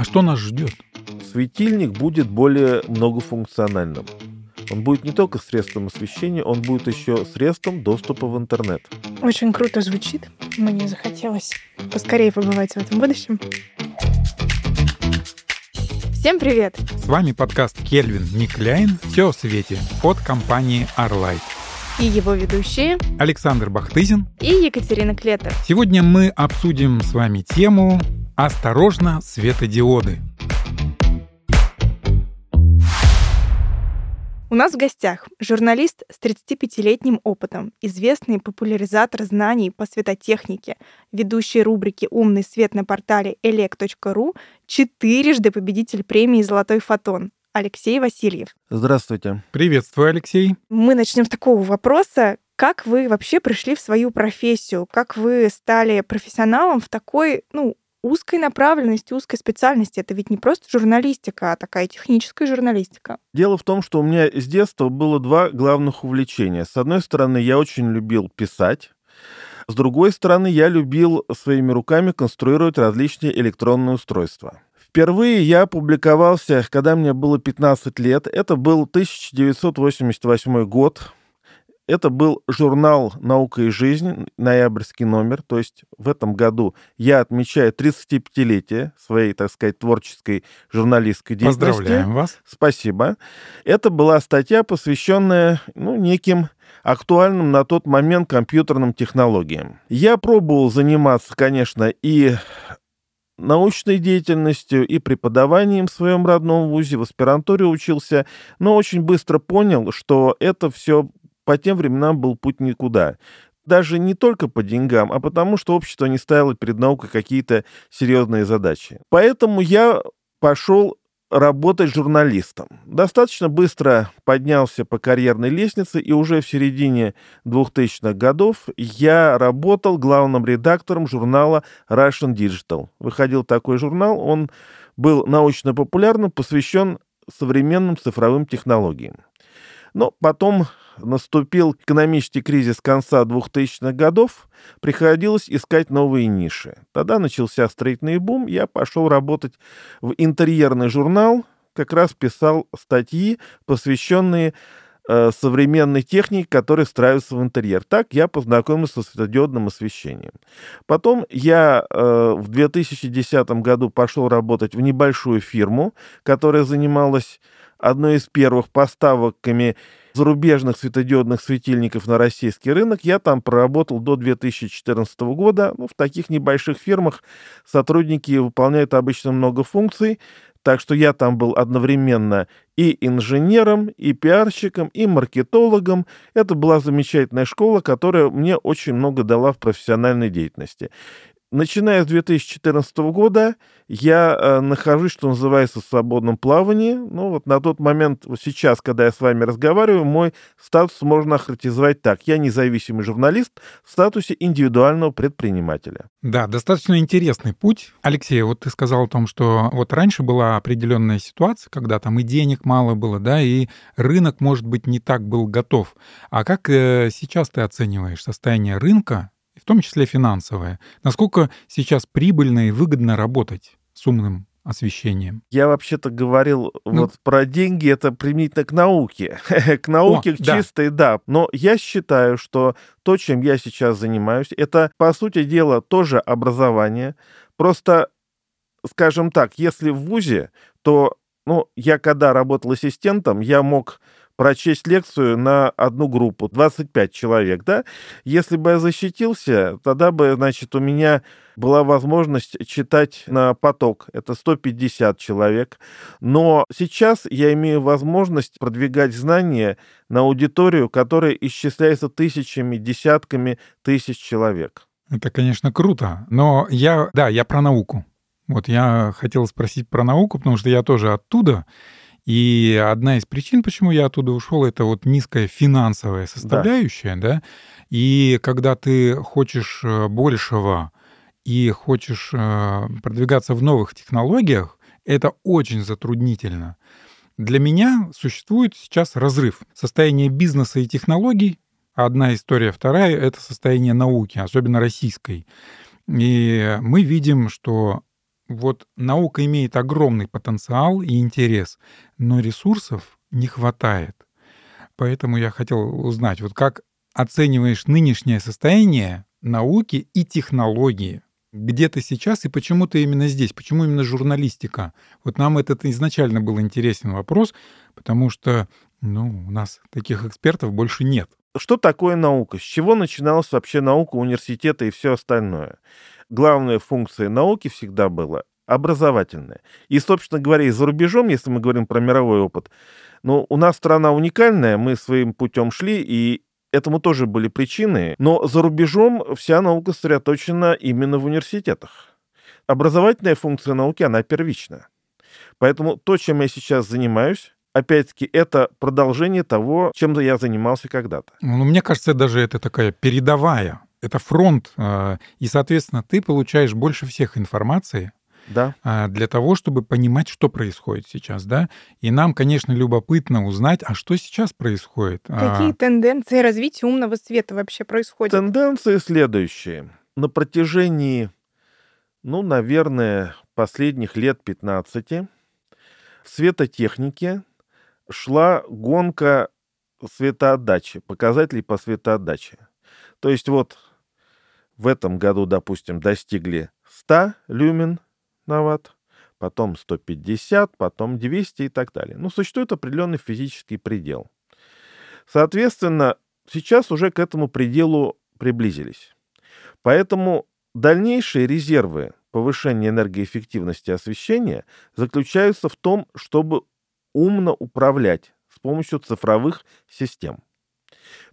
А что нас ждет? Светильник будет более многофункциональным. Он будет не только средством освещения, он будет еще средством доступа в интернет. Очень круто звучит. Мне захотелось поскорее побывать в этом будущем. Всем привет! С вами подкаст Кельвин Никляйн «Все о свете» от компании Arlight. И его ведущие Александр Бахтызин и Екатерина Клетер. Сегодня мы обсудим с вами тему «Осторожно, светодиоды». У нас в гостях журналист с 35-летним опытом, известный популяризатор знаний по светотехнике, ведущий рубрики «Умный свет» на портале elec.ru, четырежды победитель премии «Золотой фотон» Алексей Васильев. Здравствуйте. Приветствую, Алексей. Мы начнем с такого вопроса. Как вы вообще пришли в свою профессию? Как вы стали профессионалом в такой, ну, узкой направленности, узкой специальности. Это ведь не просто журналистика, а такая техническая журналистика. Дело в том, что у меня с детства было два главных увлечения. С одной стороны, я очень любил писать. С другой стороны, я любил своими руками конструировать различные электронные устройства. Впервые я публиковался, когда мне было 15 лет. Это был 1988 год. Это был журнал «Наука и жизнь», ноябрьский номер. То есть в этом году я отмечаю 35-летие своей, так сказать, творческой журналистской деятельности. Поздравляем вас. Спасибо. Это была статья, посвященная ну, неким актуальным на тот момент компьютерным технологиям. Я пробовал заниматься, конечно, и научной деятельностью и преподаванием в своем родном вузе, в аспирантуре учился, но очень быстро понял, что это все по тем временам был путь никуда. Даже не только по деньгам, а потому что общество не ставило перед наукой какие-то серьезные задачи. Поэтому я пошел работать журналистом. Достаточно быстро поднялся по карьерной лестнице, и уже в середине 2000-х годов я работал главным редактором журнала Russian Digital. Выходил такой журнал, он был научно-популярным, посвящен современным цифровым технологиям. Но потом наступил экономический кризис конца 2000-х годов, приходилось искать новые ниши. Тогда начался строительный бум, я пошел работать в интерьерный журнал, как раз писал статьи, посвященные э, современной технике, которая встраивается в интерьер. Так я познакомился с светодиодным освещением. Потом я э, в 2010 году пошел работать в небольшую фирму, которая занималась одной из первых поставками зарубежных светодиодных светильников на российский рынок. Я там проработал до 2014 года. Ну, в таких небольших фирмах сотрудники выполняют обычно много функций, так что я там был одновременно и инженером, и пиарщиком, и маркетологом. Это была замечательная школа, которая мне очень много дала в профессиональной деятельности. Начиная с 2014 года я э, нахожусь, что называется, в свободном плавании. Ну вот на тот момент, вот сейчас, когда я с вами разговариваю, мой статус можно охарактеризовать так. Я независимый журналист в статусе индивидуального предпринимателя. Да, достаточно интересный путь. Алексей, вот ты сказал о том, что вот раньше была определенная ситуация, когда там и денег мало было, да, и рынок, может быть, не так был готов. А как э, сейчас ты оцениваешь состояние рынка в том числе финансовое. Насколько сейчас прибыльно и выгодно работать с умным освещением. Я вообще-то говорил ну, вот про деньги, это применительно к науке. к науке, о, к чистой, да. да. Но я считаю, что то, чем я сейчас занимаюсь, это, по сути дела, тоже образование. Просто, скажем так, если в ВУЗе, то, ну, я когда работал ассистентом, я мог прочесть лекцию на одну группу, 25 человек, да? Если бы я защитился, тогда бы, значит, у меня была возможность читать на поток. Это 150 человек. Но сейчас я имею возможность продвигать знания на аудиторию, которая исчисляется тысячами, десятками тысяч человек. Это, конечно, круто. Но я, да, я про науку. Вот я хотел спросить про науку, потому что я тоже оттуда. И одна из причин, почему я оттуда ушел, это вот низкая финансовая составляющая, да. да? И когда ты хочешь э, большего и хочешь э, продвигаться в новых технологиях, это очень затруднительно. Для меня существует сейчас разрыв. Состояние бизнеса и технологий одна история, вторая — это состояние науки, особенно российской. И мы видим, что вот наука имеет огромный потенциал и интерес, но ресурсов не хватает. Поэтому я хотел узнать, вот как оцениваешь нынешнее состояние науки и технологии? Где ты сейчас и почему ты именно здесь? Почему именно журналистика? Вот нам этот изначально был интересен вопрос, потому что ну, у нас таких экспертов больше нет. Что такое наука? С чего начиналась вообще наука университета и все остальное? Главная функция науки всегда была образовательная. И, собственно говоря, и за рубежом, если мы говорим про мировой опыт, ну, у нас страна уникальная, мы своим путем шли, и Этому тоже были причины, но за рубежом вся наука сосредоточена именно в университетах. Образовательная функция науки, она первична. Поэтому то, чем я сейчас занимаюсь, опять-таки, это продолжение того, чем я занимался когда-то. Ну, мне кажется, даже это такая передовая, это фронт, э, и, соответственно, ты получаешь больше всех информации да. А, для того, чтобы понимать, что происходит сейчас, да. И нам, конечно, любопытно узнать, а что сейчас происходит. А Какие тенденции развития умного света вообще происходят? Тенденции следующие. На протяжении, ну, наверное, последних лет 15 в светотехнике шла гонка светоотдачи, показателей по светоотдаче. То есть вот в этом году, допустим, достигли 100 люмен на ватт, потом 150, потом 200 и так далее. Ну, существует определенный физический предел. Соответственно, сейчас уже к этому пределу приблизились. Поэтому дальнейшие резервы повышения энергоэффективности освещения заключаются в том, чтобы умно управлять с помощью цифровых систем.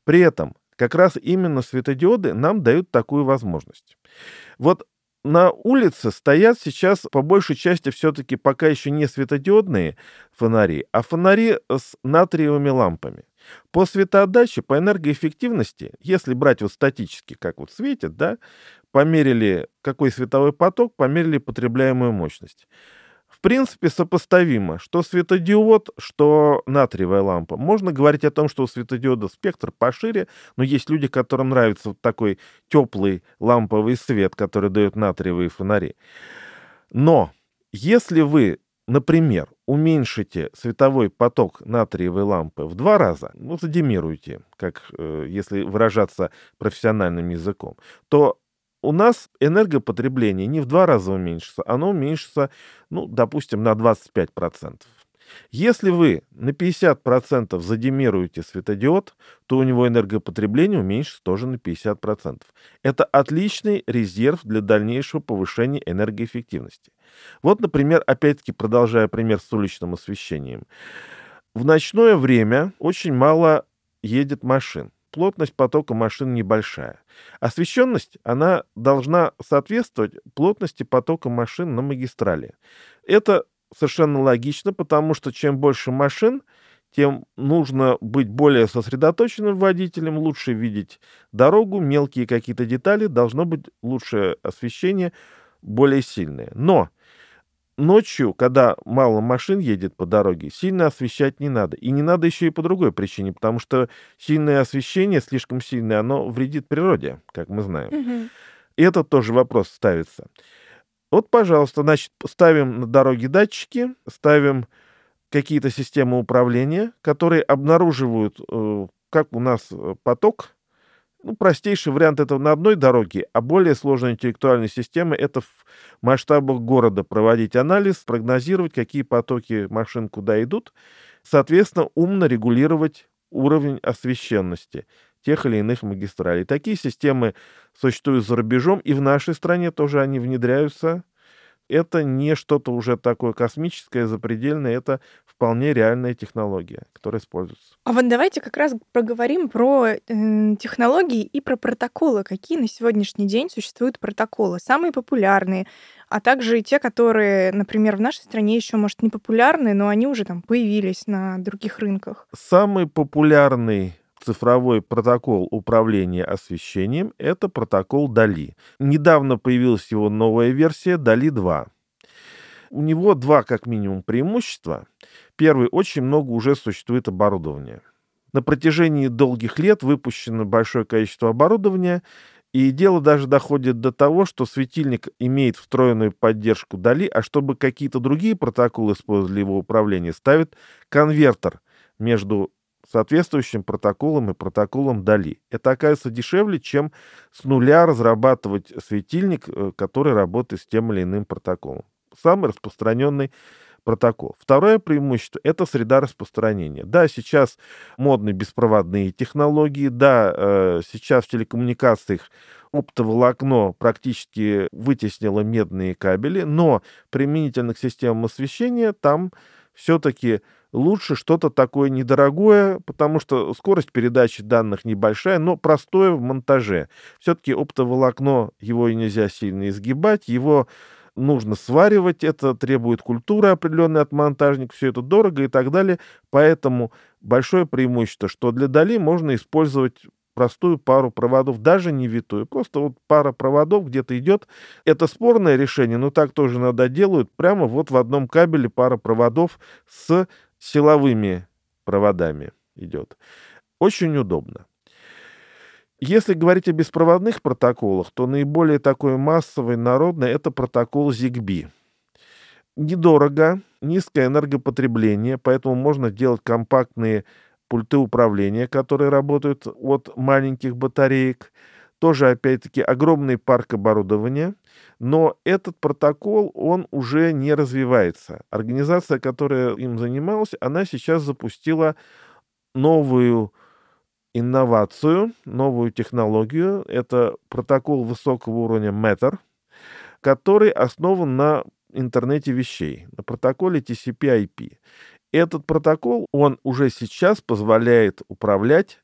При этом как раз именно светодиоды нам дают такую возможность. Вот на улице стоят сейчас по большей части все-таки пока еще не светодиодные фонари, а фонари с натриевыми лампами. По светоотдаче, по энергоэффективности, если брать вот статически, как вот светит, да, померили какой световой поток, померили потребляемую мощность в принципе, сопоставимо. Что светодиод, что натриевая лампа. Можно говорить о том, что у светодиода спектр пошире, но есть люди, которым нравится вот такой теплый ламповый свет, который дает натриевые фонари. Но если вы, например, уменьшите световой поток натриевой лампы в два раза, ну, задемируете, как э, если выражаться профессиональным языком, то у нас энергопотребление не в два раза уменьшится, оно уменьшится, ну, допустим, на 25%. Если вы на 50% задемируете светодиод, то у него энергопотребление уменьшится тоже на 50%. Это отличный резерв для дальнейшего повышения энергоэффективности. Вот, например, опять-таки продолжая пример с уличным освещением. В ночное время очень мало едет машин плотность потока машин небольшая. Освещенность, она должна соответствовать плотности потока машин на магистрали. Это совершенно логично, потому что чем больше машин, тем нужно быть более сосредоточенным водителем, лучше видеть дорогу, мелкие какие-то детали, должно быть лучшее освещение, более сильное. Но ночью, когда мало машин едет по дороге, сильно освещать не надо. И не надо еще и по другой причине, потому что сильное освещение, слишком сильное, оно вредит природе, как мы знаем. Угу. И это тоже вопрос ставится. Вот, пожалуйста, значит, ставим на дороге датчики, ставим какие-то системы управления, которые обнаруживают, э, как у нас э, поток ну, простейший вариант этого на одной дороге, а более сложная интеллектуальная система — это в масштабах города проводить анализ, прогнозировать, какие потоки машин куда идут, соответственно, умно регулировать уровень освещенности тех или иных магистралей. Такие системы существуют за рубежом, и в нашей стране тоже они внедряются это не что-то уже такое космическое, запредельное, это вполне реальная технология, которая используется. А вот давайте как раз проговорим про э, технологии и про протоколы. Какие на сегодняшний день существуют протоколы? Самые популярные, а также и те, которые, например, в нашей стране еще, может, не популярны, но они уже там появились на других рынках. Самый популярный цифровой протокол управления освещением — это протокол DALI. Недавно появилась его новая версия DALI 2. У него два, как минимум, преимущества. Первый, очень много уже существует оборудования. На протяжении долгих лет выпущено большое количество оборудования, И дело даже доходит до того, что светильник имеет встроенную поддержку Дали, а чтобы какие-то другие протоколы использовали его управление, ставит конвертер между соответствующим протоколом и протоколом Дали. Это оказывается дешевле, чем с нуля разрабатывать светильник, э, который работает с тем или иным протоколом. Самый распространенный протокол. Второе преимущество – это среда распространения. Да, сейчас модны беспроводные технологии, да, э, сейчас в телекоммуникациях оптоволокно практически вытеснило медные кабели, но применительно к системам освещения там все-таки лучше что-то такое недорогое, потому что скорость передачи данных небольшая, но простое в монтаже. Все-таки оптоволокно, его и нельзя сильно изгибать, его нужно сваривать, это требует культуры определенной от монтажника, все это дорого и так далее. Поэтому большое преимущество, что для Дали можно использовать простую пару проводов, даже не витую, просто вот пара проводов где-то идет. Это спорное решение, но так тоже иногда делают. Прямо вот в одном кабеле пара проводов с силовыми проводами идет. Очень удобно. Если говорить о беспроводных протоколах, то наиболее такой массовый, народный — это протокол ZigBee. Недорого, низкое энергопотребление, поэтому можно делать компактные пульты управления, которые работают от маленьких батареек. Тоже, опять-таки, огромный парк оборудования. Но этот протокол, он уже не развивается. Организация, которая им занималась, она сейчас запустила новую инновацию, новую технологию. Это протокол высокого уровня Matter, который основан на интернете вещей, на протоколе TCP-IP. Этот протокол, он уже сейчас позволяет управлять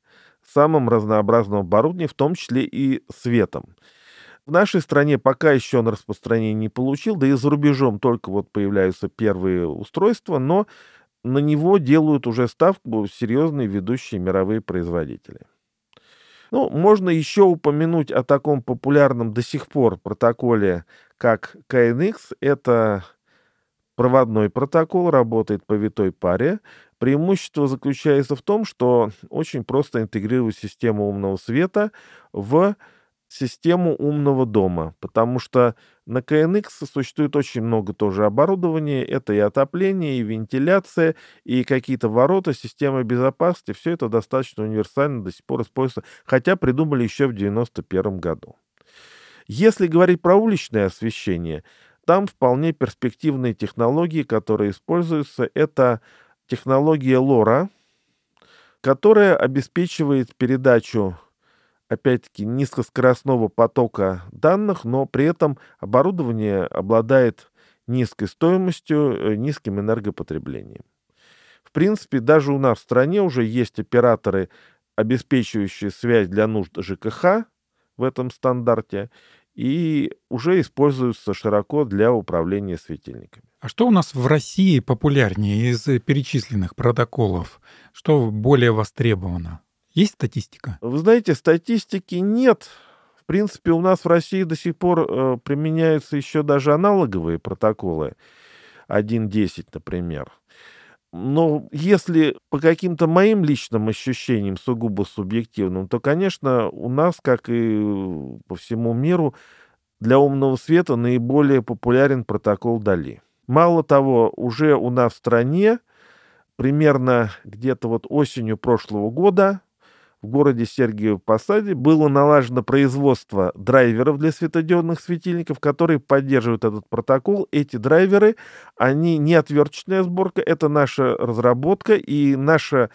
самым разнообразным оборудованием, в том числе и светом. В нашей стране пока еще он распространение не получил, да и за рубежом только вот появляются первые устройства, но на него делают уже ставку серьезные ведущие мировые производители. Ну, можно еще упомянуть о таком популярном до сих пор протоколе, как KNX. Это проводной протокол, работает по витой паре. Преимущество заключается в том, что очень просто интегрировать систему умного света в систему умного дома, потому что на KNX существует очень много тоже оборудования. Это и отопление, и вентиляция, и какие-то ворота, система безопасности. Все это достаточно универсально до сих пор используется, хотя придумали еще в 91 году. Если говорить про уличное освещение, там вполне перспективные технологии, которые используются. Это технология LoRa, которая обеспечивает передачу опять-таки, низкоскоростного потока данных, но при этом оборудование обладает низкой стоимостью, э, низким энергопотреблением. В принципе, даже у нас в стране уже есть операторы, обеспечивающие связь для нужд ЖКХ в этом стандарте, и уже используются широко для управления светильниками. А что у нас в России популярнее из перечисленных протоколов? Что более востребовано? Есть статистика? Вы знаете, статистики нет. В принципе, у нас в России до сих пор э, применяются еще даже аналоговые протоколы. 1.10, например. Но если по каким-то моим личным ощущениям, сугубо субъективным, то, конечно, у нас, как и по всему миру, для умного света наиболее популярен протокол Дали. Мало того, уже у нас в стране примерно где-то вот осенью прошлого года в городе Сергиев Посаде было налажено производство драйверов для светодиодных светильников, которые поддерживают этот протокол. Эти драйверы, они не отверточная сборка, это наша разработка и наша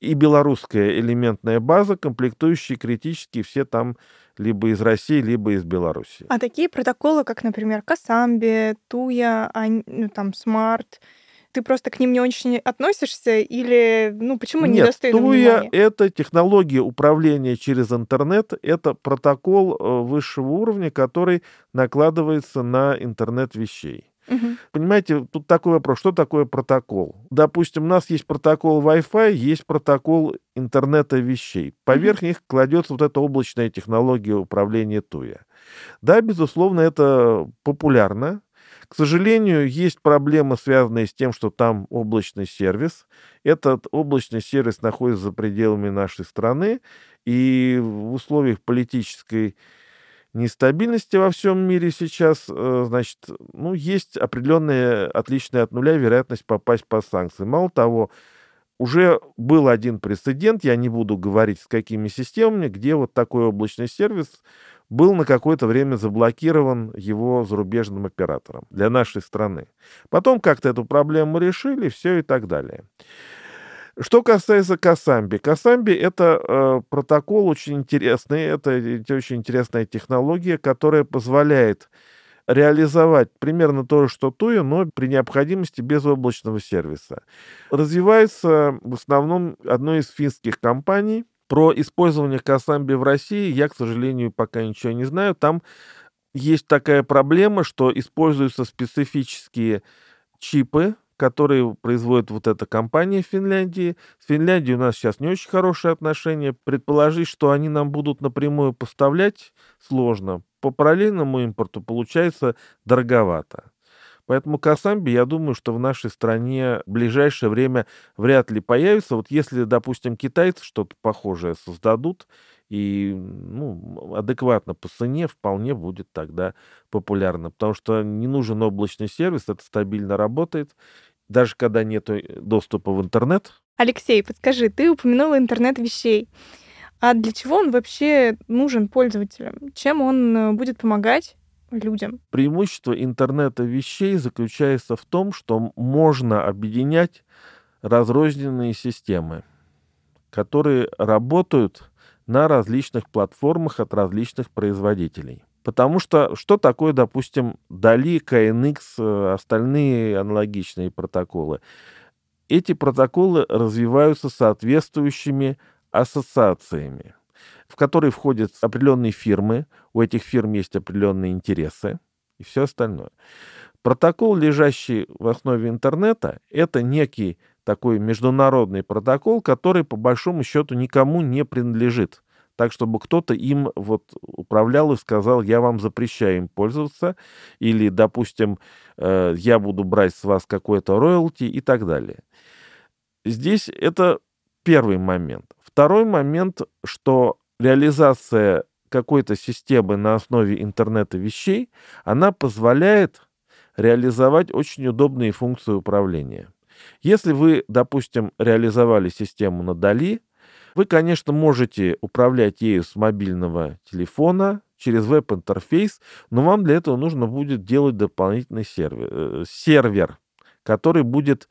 и белорусская элементная база, комплектующие критические все там либо из России, либо из Беларуси. А такие протоколы, как, например, Касамби, Туя, ну, там, Смарт, ты просто к ним не очень относишься или, ну, почему Нет, недостойны Туя внимания? — это технология управления через интернет, это протокол э, высшего уровня, который накладывается на интернет вещей. Мгм. Понимаете, тут такой вопрос, что такое протокол? Допустим, у нас есть протокол Wi-Fi, есть протокол интернета вещей. Поверх них кладется вот эта облачная технология управления Туя. Да, безусловно, это популярно, к сожалению, есть проблемы, связанные с тем, что там облачный сервис. Этот облачный сервис находится за пределами нашей страны, и в условиях политической нестабильности во всем мире сейчас, э, значит, ну, есть определенная отличная от нуля вероятность попасть под санкции. Мало того, уже был один прецедент, я не буду говорить с какими системами, где вот такой облачный сервис был на какое-то время заблокирован его зарубежным оператором для нашей страны. Потом как-то эту проблему решили, все и так далее. Что касается Касамби. Касамби — это э, протокол очень интересный, это, очень интересная технология, которая позволяет реализовать примерно то же, что Туя, но при необходимости без облачного сервиса. Развивается в основном одной из финских компаний. Про использование Касамби в России я, к сожалению, пока ничего не знаю. Там есть такая проблема, что используются специфические чипы, которые производит вот эта компания в Финляндии. С Финляндией у нас сейчас не очень хорошие отношения. Предположить, что они нам будут напрямую поставлять, сложно. По параллельному импорту получается дороговато. Поэтому Касамби, я думаю, что в нашей стране в ближайшее время вряд ли появится. Вот если, допустим, китайцы что-то похожее создадут, и ну, адекватно по цене вполне будет тогда популярно, потому что не нужен облачный сервис, это стабильно работает, даже когда нет доступа в интернет. Алексей, подскажи, ты упомянул интернет вещей. А для чего он вообще нужен пользователям? Чем он э, будет помогать людям? Преимущество интернета вещей заключается в том, что можно объединять разрозненные системы, которые работают на различных платформах от различных производителей. Потому что что такое, допустим, DALI, KNX, э, остальные аналогичные протоколы? Эти протоколы развиваются соответствующими ассоциациями, в которые входят определенные фирмы, у этих фирм есть определенные интересы и все остальное. Протокол, лежащий в основе интернета, это некий такой международный протокол, который по большому счету никому не принадлежит. Так, чтобы кто-то им вот управлял и сказал, я вам запрещаю им пользоваться, или, допустим, э, я буду брать с вас какой-то роялти и так далее. Здесь это первый момент. Второй момент, что реализация какой-то системы на основе интернета вещей, она позволяет реализовать очень удобные функции управления. Если вы, допустим, реализовали систему на Дали, вы, конечно, можете управлять ею с мобильного телефона, через веб-интерфейс, но вам для этого нужно будет делать дополнительный сервер, э, сервер который будет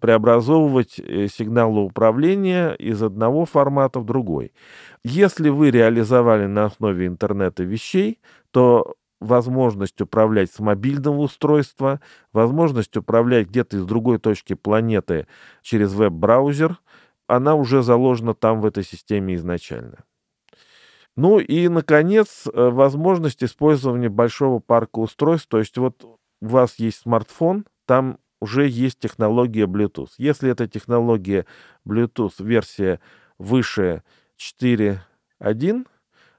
преобразовывать э, сигналы управления из одного формата в другой. Если вы реализовали на основе интернета вещей, то возможность управлять с мобильного устройства, возможность управлять где-то из другой точки планеты через веб-браузер, она уже заложена там в этой системе изначально. Ну и, наконец, э, возможность использования большого парка устройств. То есть вот у вас есть смартфон, там уже есть технология Bluetooth. Если эта технология Bluetooth версия выше 4.1,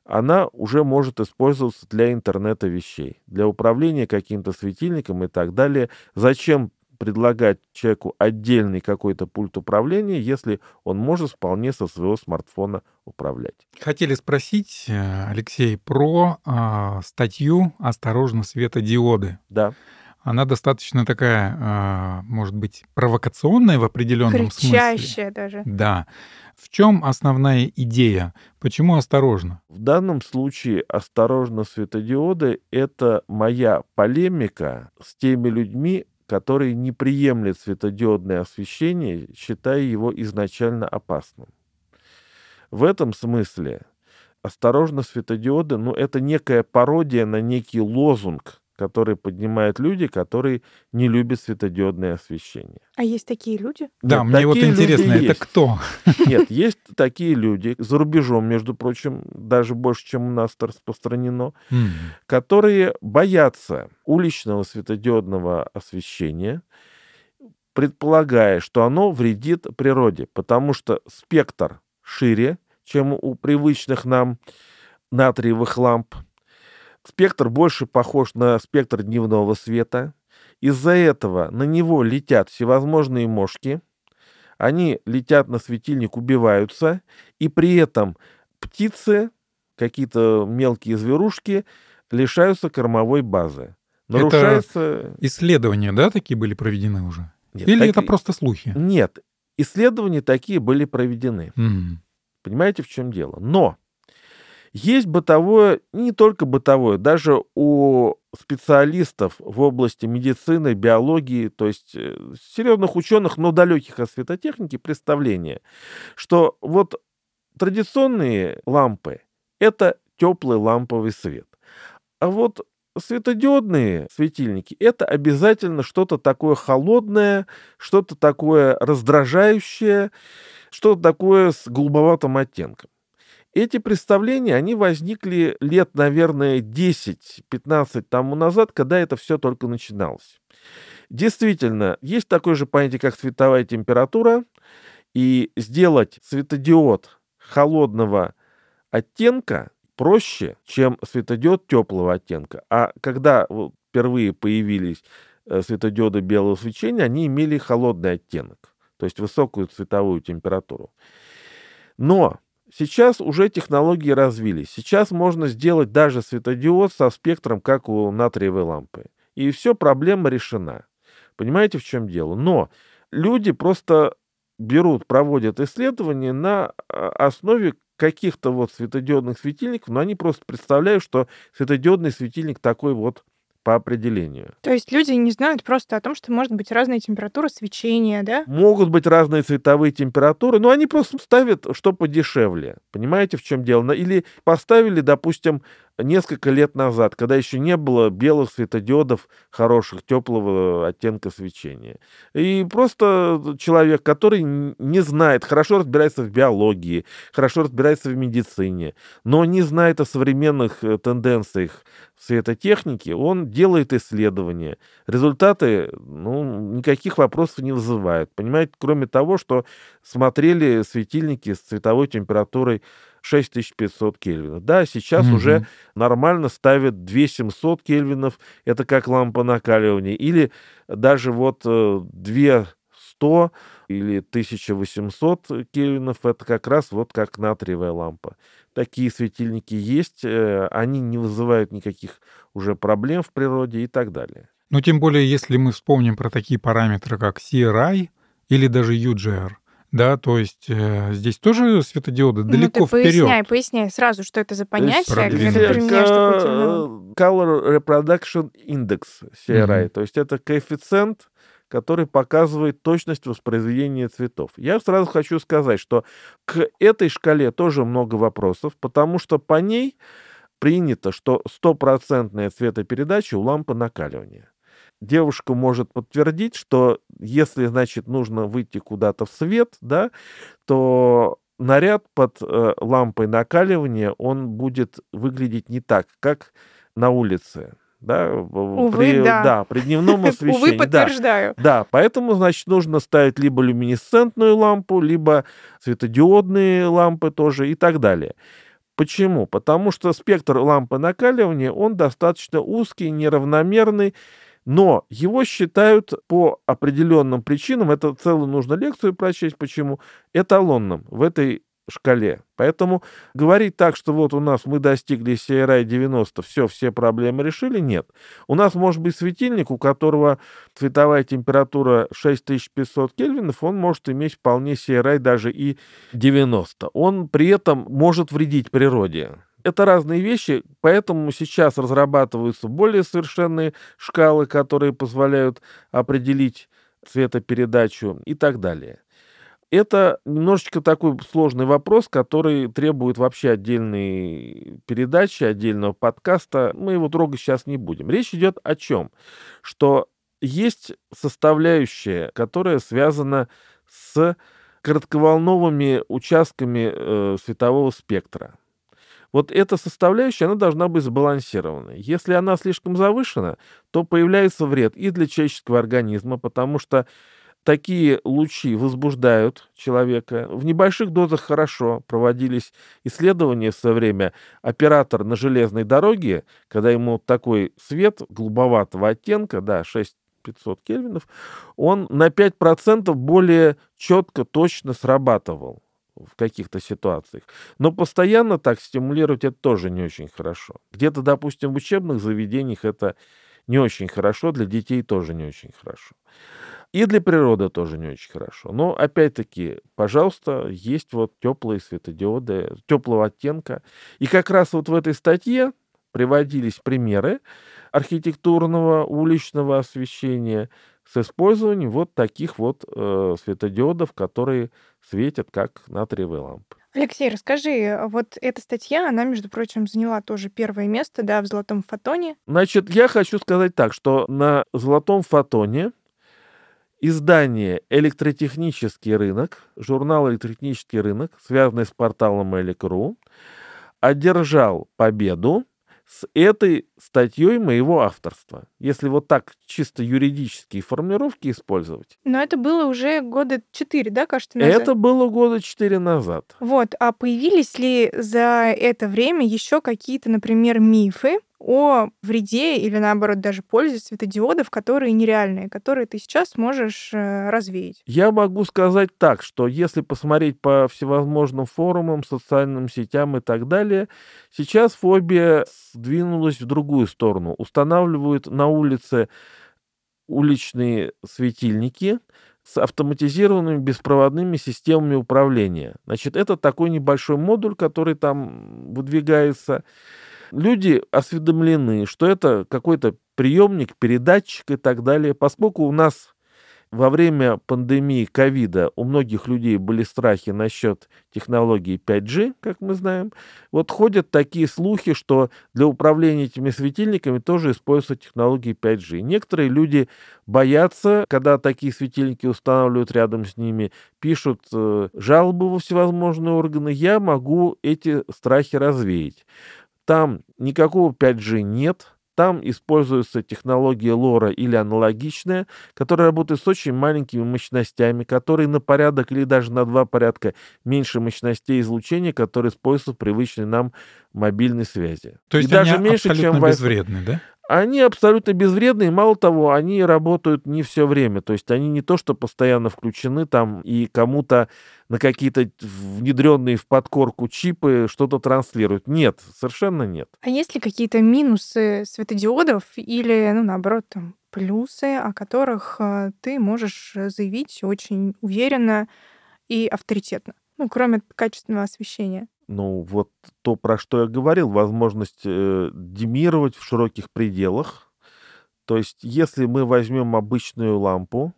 она уже может использоваться для интернета вещей, для управления каким-то светильником и так далее. Зачем предлагать человеку отдельный какой-то пульт управления, если он может вполне со своего смартфона управлять. Хотели спросить, э, Алексей, про э, статью «Осторожно, светодиоды». Да она достаточно такая, а, может быть, провокационная в определенном Кричащая смысле. даже. Да. В чем основная идея? Почему осторожно? В данном случае осторожно светодиоды — это моя полемика с теми людьми, которые не приемлят светодиодное освещение, считая его изначально опасным. В этом смысле осторожно светодиоды, ну, это некая пародия на некий лозунг, которые поднимают люди, которые не любят светодиодное освещение. А есть такие люди? Да, Нет, мне вот интересно, это есть. кто? Нет, есть такие люди, за рубежом, между прочим, даже больше, чем у нас это распространено, mm. которые боятся уличного светодиодного освещения, предполагая, что оно вредит природе, потому что спектр шире, чем у привычных нам натриевых ламп, Спектр больше похож на спектр дневного света. Из-за этого на него летят всевозможные мошки. Они летят на светильник, убиваются. И при этом птицы, какие-то мелкие зверушки лишаются кормовой базы. Нарушается... Это исследования, да, такие были проведены уже? Нет, Или таки- это просто слухи? Нет, исследования такие были проведены. М. Понимаете, в чем дело? Но есть бытовое, не только бытовое, даже у специалистов в области медицины, биологии, то есть э, серьезных ученых, но далеких от светотехники, представление, что вот традиционные лампы — это теплый ламповый свет. А вот светодиодные светильники — это обязательно что-то такое холодное, что-то такое раздражающее, что-то такое с голубоватым оттенком. Эти представления, они возникли лет, наверное, 10-15 тому назад, когда это все только начиналось. Действительно, есть такое же понятие, как световая температура, и сделать светодиод холодного оттенка проще, чем светодиод теплого оттенка. А когда впервые появились э, светодиоды белого свечения, они имели холодный оттенок, то есть высокую цветовую температуру. Но сейчас уже технологии развились. Сейчас можно сделать даже светодиод со спектром, как у натриевой лампы. И все, проблема решена. Понимаете, в чем дело? Но люди просто берут, проводят исследования на а, основе каких-то вот светодиодных светильников, но они просто представляют, что светодиодный светильник такой вот по определению. То есть люди не знают просто о том, что может быть разная температура свечения, да? Могут быть разные цветовые температуры, но они просто ставят, что подешевле. Понимаете, в чем дело? Или поставили, допустим, несколько лет назад, когда еще не было белых светодиодов хороших, теплого оттенка свечения. И просто человек, который не знает, хорошо разбирается в биологии, хорошо разбирается в медицине, но не знает о современных э, тенденциях светотехники, он делает исследования. Результаты, ну, никаких вопросов не вызывают. Понимаете, кроме того, что смотрели светильники с цветовой температурой 6500 кельвинов. Да, сейчас Мгм. уже нормально ставят 2700 кельвинов, это как лампа накаливания, или даже вот э, 2100 или 1800 кельвинов, это как раз вот как натриевая лампа. Такие светильники есть, э, они не вызывают никаких уже проблем в природе и так далее. Ну, тем более, если мы вспомним про такие параметры, как CRI или даже UGR, да, то есть э, здесь тоже светодиоды далеко ну, ты вперед. поясняй, поясняй сразу, что это за понятие, когда ты применяешь Ка- термин. Color Reproduction Index, CRI. Мгм. То есть это коэффициент, который показывает точность воспроизведения цветов. Я сразу хочу сказать, что к этой шкале тоже много вопросов, потому что по ней принято, что стопроцентная цветопередача у лампы накаливания. Девушка может подтвердить, что если, значит, нужно выйти куда-то в свет, да, то наряд под э, лампой накаливания, он будет выглядеть не так, как на улице. Да, Увы, при, да. при дневном освещении. Увы, да. подтверждаю. Да, поэтому, значит, нужно ставить либо люминесцентную лампу, либо светодиодные лампы тоже и так далее. Почему? Потому что спектр лампы накаливания, он достаточно узкий, неравномерный, но его считают по определенным причинам, это целую нужно лекцию прочесть, почему, эталонным в этой шкале. Поэтому говорить так, что вот у нас мы достигли CRI 90, все, все проблемы решили, нет. У нас может быть светильник, у которого цветовая температура 6500 кельвинов, он может иметь вполне CRI даже и 90. Он при этом может вредить природе. Это разные вещи, поэтому сейчас разрабатываются более совершенные шкалы, которые позволяют определить цветопередачу и так далее. Это немножечко такой сложный вопрос, который требует вообще отдельной передачи, отдельного подкаста. Мы его трогать сейчас не будем. Речь идет о чем? Что есть составляющая, которая связана с коротковолновыми участками э, светового спектра. Вот эта составляющая, она должна быть сбалансирована. Если она слишком завышена, то появляется вред и для человеческого организма, потому что такие лучи возбуждают человека. В небольших дозах хорошо проводились исследования в свое время. Оператор на железной дороге, когда ему такой свет голубоватого оттенка, да, 6500 кельвинов, он на 5% более четко, точно срабатывал. В каких-то ситуациях. Но постоянно так стимулировать это тоже не очень хорошо. Где-то, допустим, в учебных заведениях это не очень хорошо, для детей тоже не очень хорошо. И для природы тоже не очень хорошо. Но опять-таки, пожалуйста, есть вот теплые светодиоды теплого оттенка. И как раз вот в этой статье приводились примеры архитектурного уличного освещения с использованием вот таких вот э, светодиодов, которые светят как натриевые лампы. Алексей, расскажи, вот эта статья, она, между прочим, заняла тоже первое место, да, в «Золотом фотоне». Значит, я хочу сказать так, что на «Золотом фотоне» издание «Электротехнический рынок», журнал «Электротехнический рынок», связанный с порталом Элик.ру, одержал победу с этой статьей моего авторства. Если вот так чисто юридические формулировки использовать. Но это было уже года четыре, да, кажется, назад? Это было года четыре назад. Вот, а появились ли за это время еще какие-то, например, мифы о вреде или, наоборот, даже пользе светодиодов, которые нереальные, которые ты сейчас можешь э, развеять? Я могу сказать так, что если посмотреть по всевозможным форумам, социальным сетям и так далее, сейчас фобия сдвинулась в другую сторону. Устанавливают на улице уличные светильники с автоматизированными беспроводными системами управления. Значит, это такой небольшой модуль, который там выдвигается. Люди осведомлены, что это какой-то приемник, передатчик и так далее. Поскольку у нас во время пандемии ковида у многих людей были страхи насчет технологии 5G, как мы знаем. Вот ходят такие слухи, что для управления этими светильниками тоже используются технологии 5G. Некоторые люди боятся, когда такие светильники устанавливают рядом с ними, пишут э, жалобы во всевозможные органы. Я могу эти страхи развеять. Там никакого 5G нет, там используется технология лора или аналогичная, которая работает с очень маленькими мощностями, которые на порядок или даже на два порядка меньше мощностей излучения, которые используются в привычной нам мобильной связи. То есть и они даже меньше, абсолютно чем безвредны, да? Они абсолютно безвредны, мало того, они работают не все время. То есть они не то, что постоянно включены там и кому-то на какие-то внедренные в подкорку чипы что-то транслируют. Нет, совершенно нет. А есть ли какие-то минусы светодиодов или, ну, наоборот, там, плюсы, о которых э, ты можешь заявить очень уверенно и авторитетно? Ну, кроме качественного освещения ну, вот то, про что я говорил, возможность э, демировать в широких пределах. То есть, если мы возьмем обычную лампу,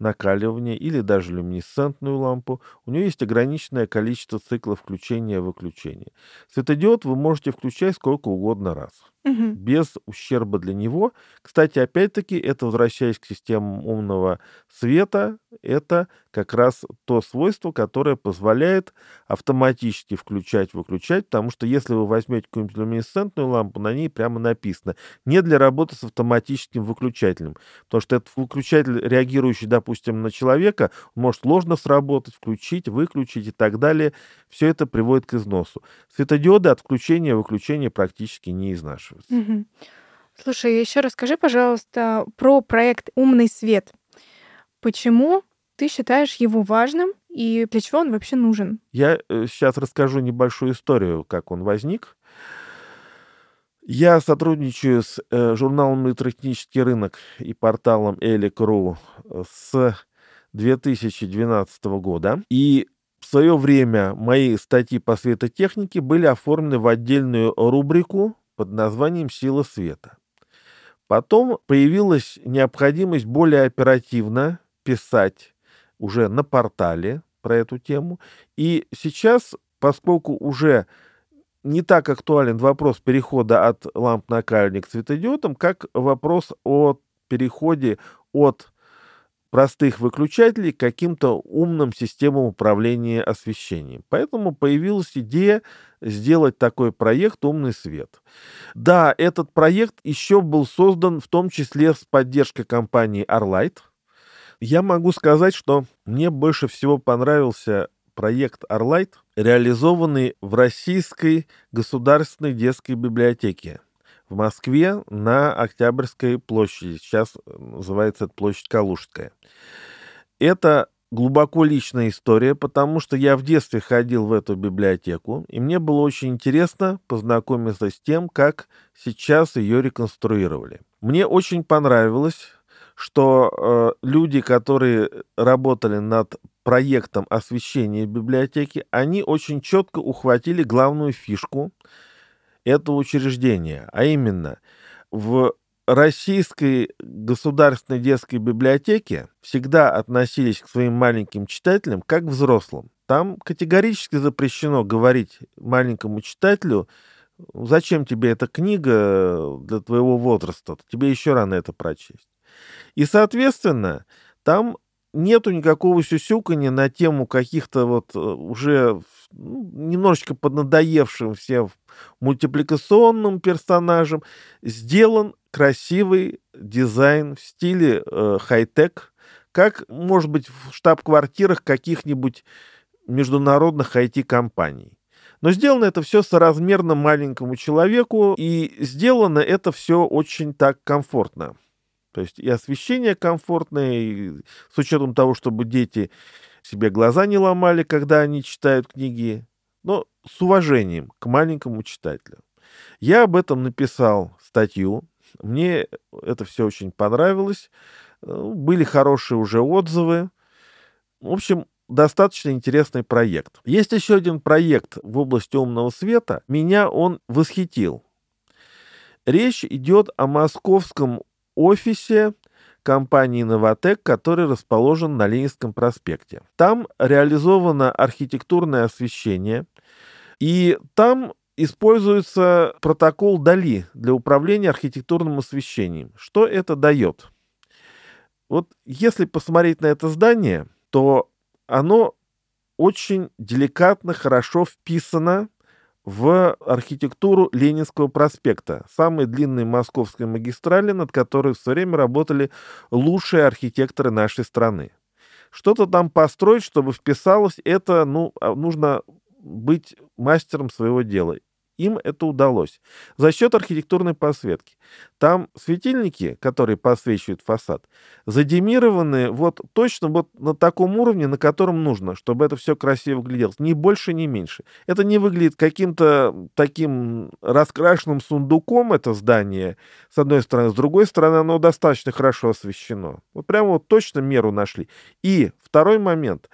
накаливания или даже люминесцентную лампу, у нее есть ограниченное количество циклов включения-выключения. Светодиод вы можете включать сколько угодно раз угу. без ущерба для него. Кстати, опять-таки, это, возвращаясь к системам умного света, это как раз то свойство, которое позволяет автоматически включать-выключать, потому что если вы возьмете какую-нибудь люминесцентную лампу, на ней прямо написано «не для работы с автоматическим выключателем», потому что этот выключатель, реагирующий, допустим, на человека, может ложно сработать, включить, выключить и так далее. Все это приводит к износу. Светодиоды от включения-выключения практически не изнашиваются воспользоваться. Угу. Слушай, еще расскажи, пожалуйста, про проект «Умный свет». Почему ты считаешь его важным и для чего он вообще нужен? Я сейчас э, расскажу небольшую историю, как он возник. Я сотрудничаю с э, журналом «Электротехнический рынок» и порталом Элик.ру с 2012 года. И в свое время мои статьи по светотехнике были оформлены в отдельную рубрику под названием «Сила света». Потом появилась необходимость более оперативно писать уже на портале про эту тему. И сейчас, поскольку уже не так актуален вопрос перехода от ламп накаливания к светодиодам, как вопрос о переходе от простых выключателей к каким-то умным системам управления освещением. Поэтому появилась идея сделать такой проект «Умный свет». Да, этот проект еще был создан в том числе с поддержкой компании Arlight. Я могу сказать, что мне больше всего понравился проект Arlight, реализованный в Российской государственной детской библиотеке в Москве на Октябрьской площади. Сейчас называется это площадь Калужская. Это глубоко личная история, потому что я в детстве ходил в эту библиотеку, и мне было очень интересно познакомиться с тем, как сейчас ее реконструировали. Мне очень понравилось, что э, люди, которые работали над проектом освещения библиотеки, они очень четко ухватили главную фишку этого учреждения, а именно в российской государственной детской библиотеке всегда относились к своим маленьким читателям как к взрослым. Там категорически запрещено говорить маленькому читателю, зачем тебе эта книга для твоего возраста, тебе еще рано это прочесть. И, соответственно, там нету никакого сюсюкания на тему каких-то вот э, уже ну, немножечко поднадоевшим всем мультипликационным персонажам. Сделан красивый дизайн в стиле э, хай-тек, как, может быть, в штаб-квартирах каких-нибудь международных IT-компаний. Но сделано это все соразмерно маленькому человеку, и сделано это все очень так комфортно. То есть и освещение комфортное, и с учетом того, чтобы дети себе глаза не ломали, когда они читают книги, но с уважением к маленькому читателю. Я об этом написал статью, мне это все очень понравилось, э, были хорошие уже отзывы. В общем, достаточно интересный проект. Есть еще один проект в области умного света. Меня он восхитил. Речь идет о московском офисе компании «Новотек», который расположен на Ленинском проспекте. Там реализовано архитектурное освещение, и там используется протокол Дали для управления архитектурным освещением. Что это дает? Вот если посмотреть на это здание, то оно очень деликатно, хорошо вписано в архитектуру Ленинского проспекта, самой длинной московской магистрали, над которой все время работали лучшие архитекторы нашей страны. Что-то там построить, чтобы вписалось, это ну, а, нужно быть мастером своего дела. Им это удалось за счет архитектурной подсветки. Там светильники, которые подсвечивают фасад, задемированы вот точно вот на таком уровне, на котором нужно, чтобы это все красиво гляделось. Ни больше, ни меньше. Это не выглядит каким-то таким раскрашенным сундуком, это здание, с одной стороны. С другой стороны, оно достаточно хорошо освещено. Вот прямо вот точно меру нашли. И второй момент.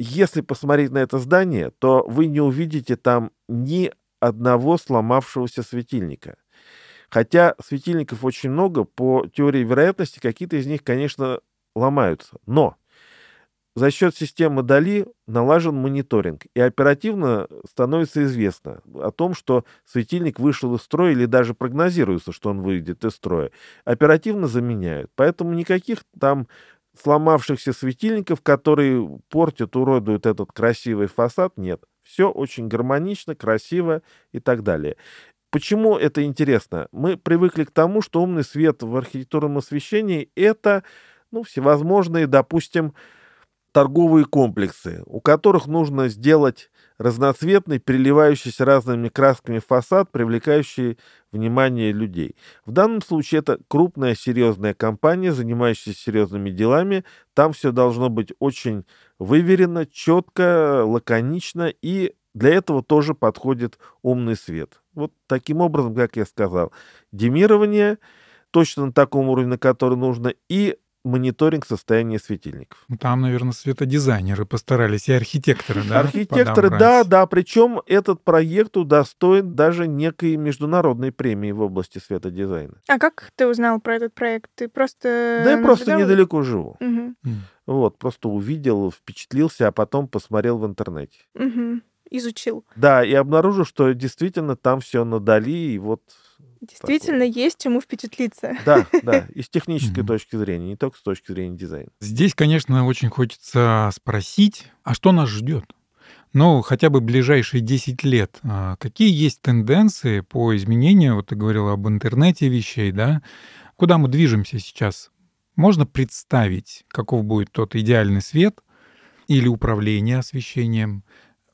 Если посмотреть на это здание, то вы не увидите там ни одного сломавшегося светильника. Хотя светильников очень много, по теории вероятности какие-то из них, конечно, ломаются. Но за счет системы Дали налажен мониторинг, и оперативно становится известно о том, что светильник вышел из строя или даже прогнозируется, что он выйдет из строя. Оперативно заменяют. Поэтому никаких там сломавшихся светильников, которые портят, уродуют этот красивый фасад, нет. Все очень гармонично, красиво и так далее. Почему это интересно? Мы привыкли к тому, что умный свет в архитектурном освещении — это ну, всевозможные, допустим, торговые комплексы, у которых нужно сделать разноцветный, переливающийся разными красками фасад, привлекающий внимание людей. В данном случае это крупная серьезная компания, занимающаяся серьезными делами. Там все должно быть очень выверено, четко, лаконично, и для этого тоже подходит умный свет. Вот таким образом, как я сказал, демирование точно на таком уровне, на который нужно, и мониторинг состояния светильников. Ну, там, наверное, светодизайнеры постарались, и архитекторы, да? Архитекторы, да, да. Причем этот проект удостоен даже некой международной премии в области светодизайна. А как ты узнал про этот проект? Ты просто... Да я просто недалеко живу. Угу. Вот, просто увидел, впечатлился, а потом посмотрел в интернете. Угу. Изучил. Да, и обнаружил, что действительно там все надали, и вот Действительно, такое. есть чему впечатлиться. Да, да, и с технической точки зрения, не только с точки зрения дизайна. Здесь, конечно, очень хочется спросить, а что нас ждет? Ну, хотя бы ближайшие 10 лет. А какие есть тенденции по изменению? Вот ты говорил об интернете вещей, да? Куда мы движемся сейчас? Можно представить, каков будет тот идеальный свет или управление освещением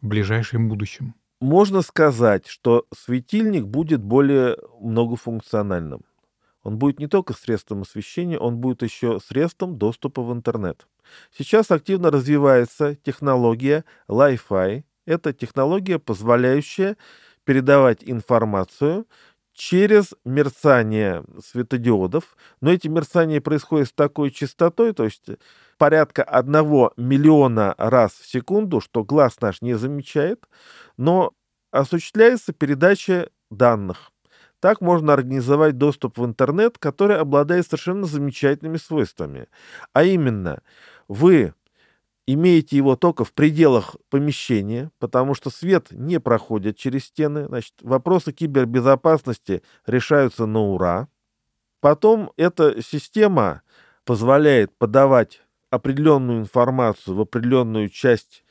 в ближайшем будущем? Можно сказать, что светильник будет более многофункциональным. Он будет не только средством освещения, он будет еще средством доступа в интернет. Сейчас активно развивается технология Li-Fi. Это технология, позволяющая передавать информацию через мерцание светодиодов. Но эти мерцания происходят с такой частотой, то есть порядка одного миллиона раз в секунду, что глаз наш не замечает, но осуществляется передача данных. Так можно организовать доступ в интернет, который обладает совершенно замечательными свойствами. А именно, вы имеете его только в пределах помещения, потому что свет не проходит через стены. Значит, вопросы кибербезопасности решаются на ура. Потом эта система позволяет подавать определенную информацию в определенную часть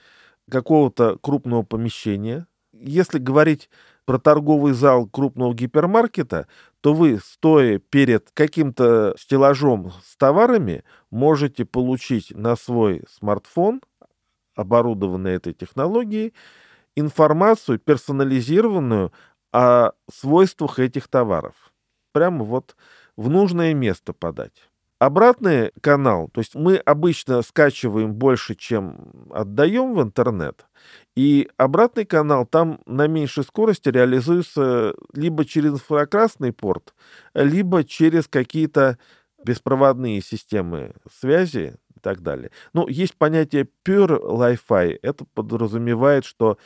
какого-то крупного помещения. Если говорить про торговый зал крупного гипермаркета, то вы, стоя перед каким-то стеллажом с товарами, можете получить на свой смартфон, оборудованный этой технологией, информацию персонализированную о свойствах этих товаров. Прямо вот в нужное место подать. Обратный канал, то есть мы обычно скачиваем больше, чем отдаем в интернет, и обратный канал там на меньшей скорости реализуется либо через инфракрасный порт, либо через какие-то беспроводные системы связи и так далее. Ну, есть понятие Pure Wi-Fi. Это подразумевает, что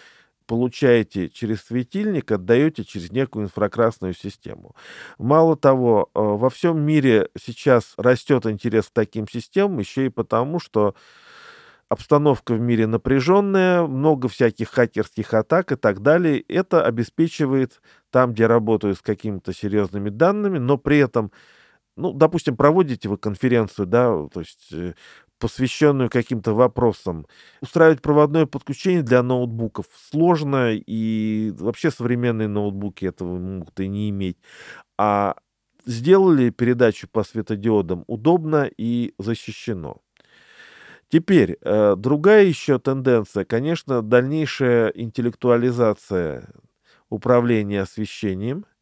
получаете через светильник, отдаете через некую инфракрасную систему. Мало того, э, во всем мире сейчас растет интерес к таким системам, еще и потому, что обстановка в мире напряженная, много всяких хакерских атак и так далее. Это обеспечивает там, где работают с какими-то серьезными данными, но при этом ну, допустим, проводите вы конференцию, да, то есть э, посвященную каким-то вопросам. Устраивать проводное подключение для ноутбуков сложно, и вообще современные ноутбуки этого могут и не иметь. А сделали передачу по светодиодам удобно и защищено. Теперь, э, другая еще тенденция, конечно, дальнейшая интеллектуализация управления освещением –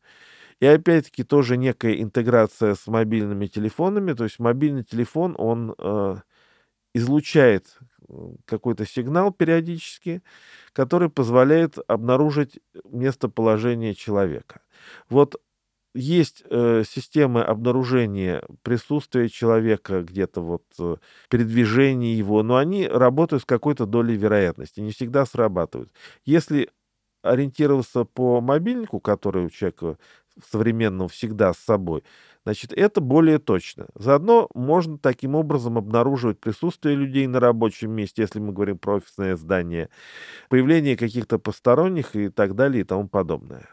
и опять-таки тоже некая интеграция с мобильными телефонами. То есть мобильный телефон, он э, излучает какой-то сигнал периодически, который позволяет обнаружить местоположение человека. Вот есть э, системы обнаружения присутствия человека где-то вот э, передвижения его, но они работают с какой-то долей вероятности, не всегда срабатывают. Если ориентироваться по мобильнику, который у человека современного всегда с собой, Значит, это более точно. Заодно можно таким образом обнаруживать присутствие людей на рабочем месте, если мы говорим про офисное здание, появление каких-то посторонних и так далее и тому подобное.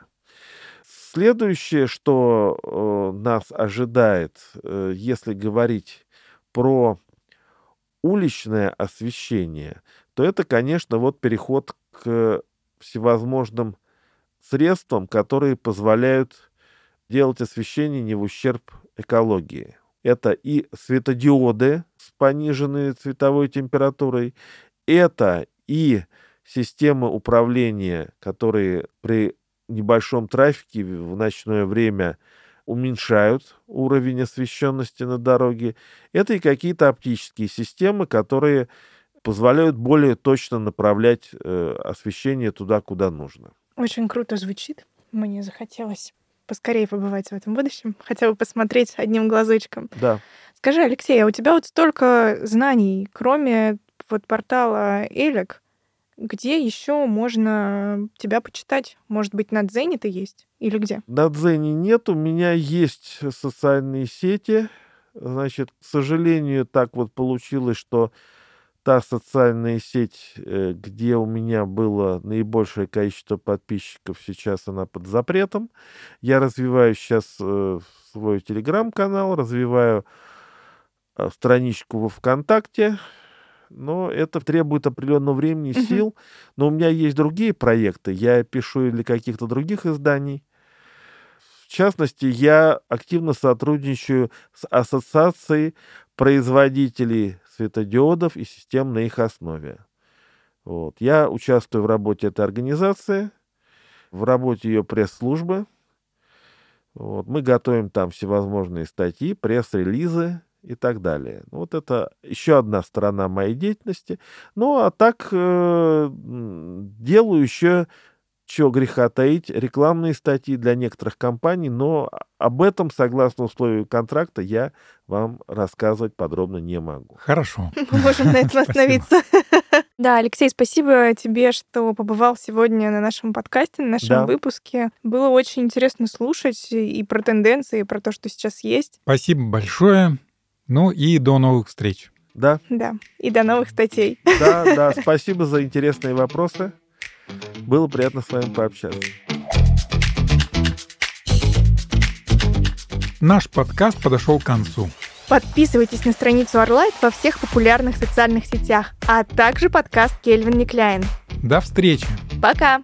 Следующее, что э, нас ожидает, э, если говорить про уличное освещение, то это, конечно, вот переход к всевозможным средствам, которые позволяют делать освещение не в ущерб экологии. Это и светодиоды с пониженной цветовой температурой, это и системы управления, которые при небольшом трафике в ночное время уменьшают уровень освещенности на дороге. Это и какие-то оптические системы, которые позволяют более точно направлять э, освещение туда, куда нужно. Очень круто звучит. Мне захотелось поскорее побывать в этом будущем, хотя бы посмотреть одним глазочком. Да. Скажи, Алексей, а у тебя вот столько знаний, кроме вот портала Элик, где еще можно тебя почитать? Может быть, на Дзене ты есть? Или где? На Дзене нет, у меня есть социальные сети. Значит, к сожалению, так вот получилось, что та социальная сеть, э, где у меня было наибольшее количество подписчиков, сейчас она под запретом. Я развиваю сейчас э, свой телеграм-канал, развиваю э, страничку во ВКонтакте, но это требует определенного времени, сил. Но у меня есть другие проекты. Я пишу для каких-то других изданий. В частности, я активно сотрудничаю с ассоциацией производителей светодиодов и систем на их основе. Вот. Я участвую в работе этой организации, в работе ее пресс-службы. Вот. Мы готовим там всевозможные статьи, пресс-релизы и так далее. Вот это еще одна сторона моей деятельности. Ну, а так э, делаю еще чего греха таить, рекламные статьи для некоторых компаний, но об этом, согласно условию контракта, я вам рассказывать подробно не могу. Хорошо. Мы можем на этом остановиться. Да, Алексей, спасибо тебе, что побывал сегодня на нашем подкасте, на нашем Да. выпуске. Было очень интересно слушать и про тенденции, и про то, что сейчас есть. Спасибо большое. Ну и до новых встреч. Да, Да, и до новых статей. да, да, спасибо за интересные вопросы. Было приятно с вами пообщаться. Наш подкаст подошел к концу. Подписывайтесь на страницу Орлайт во всех популярных социальных сетях, а также подкаст Кельвин Никляйн. До встречи! Пока!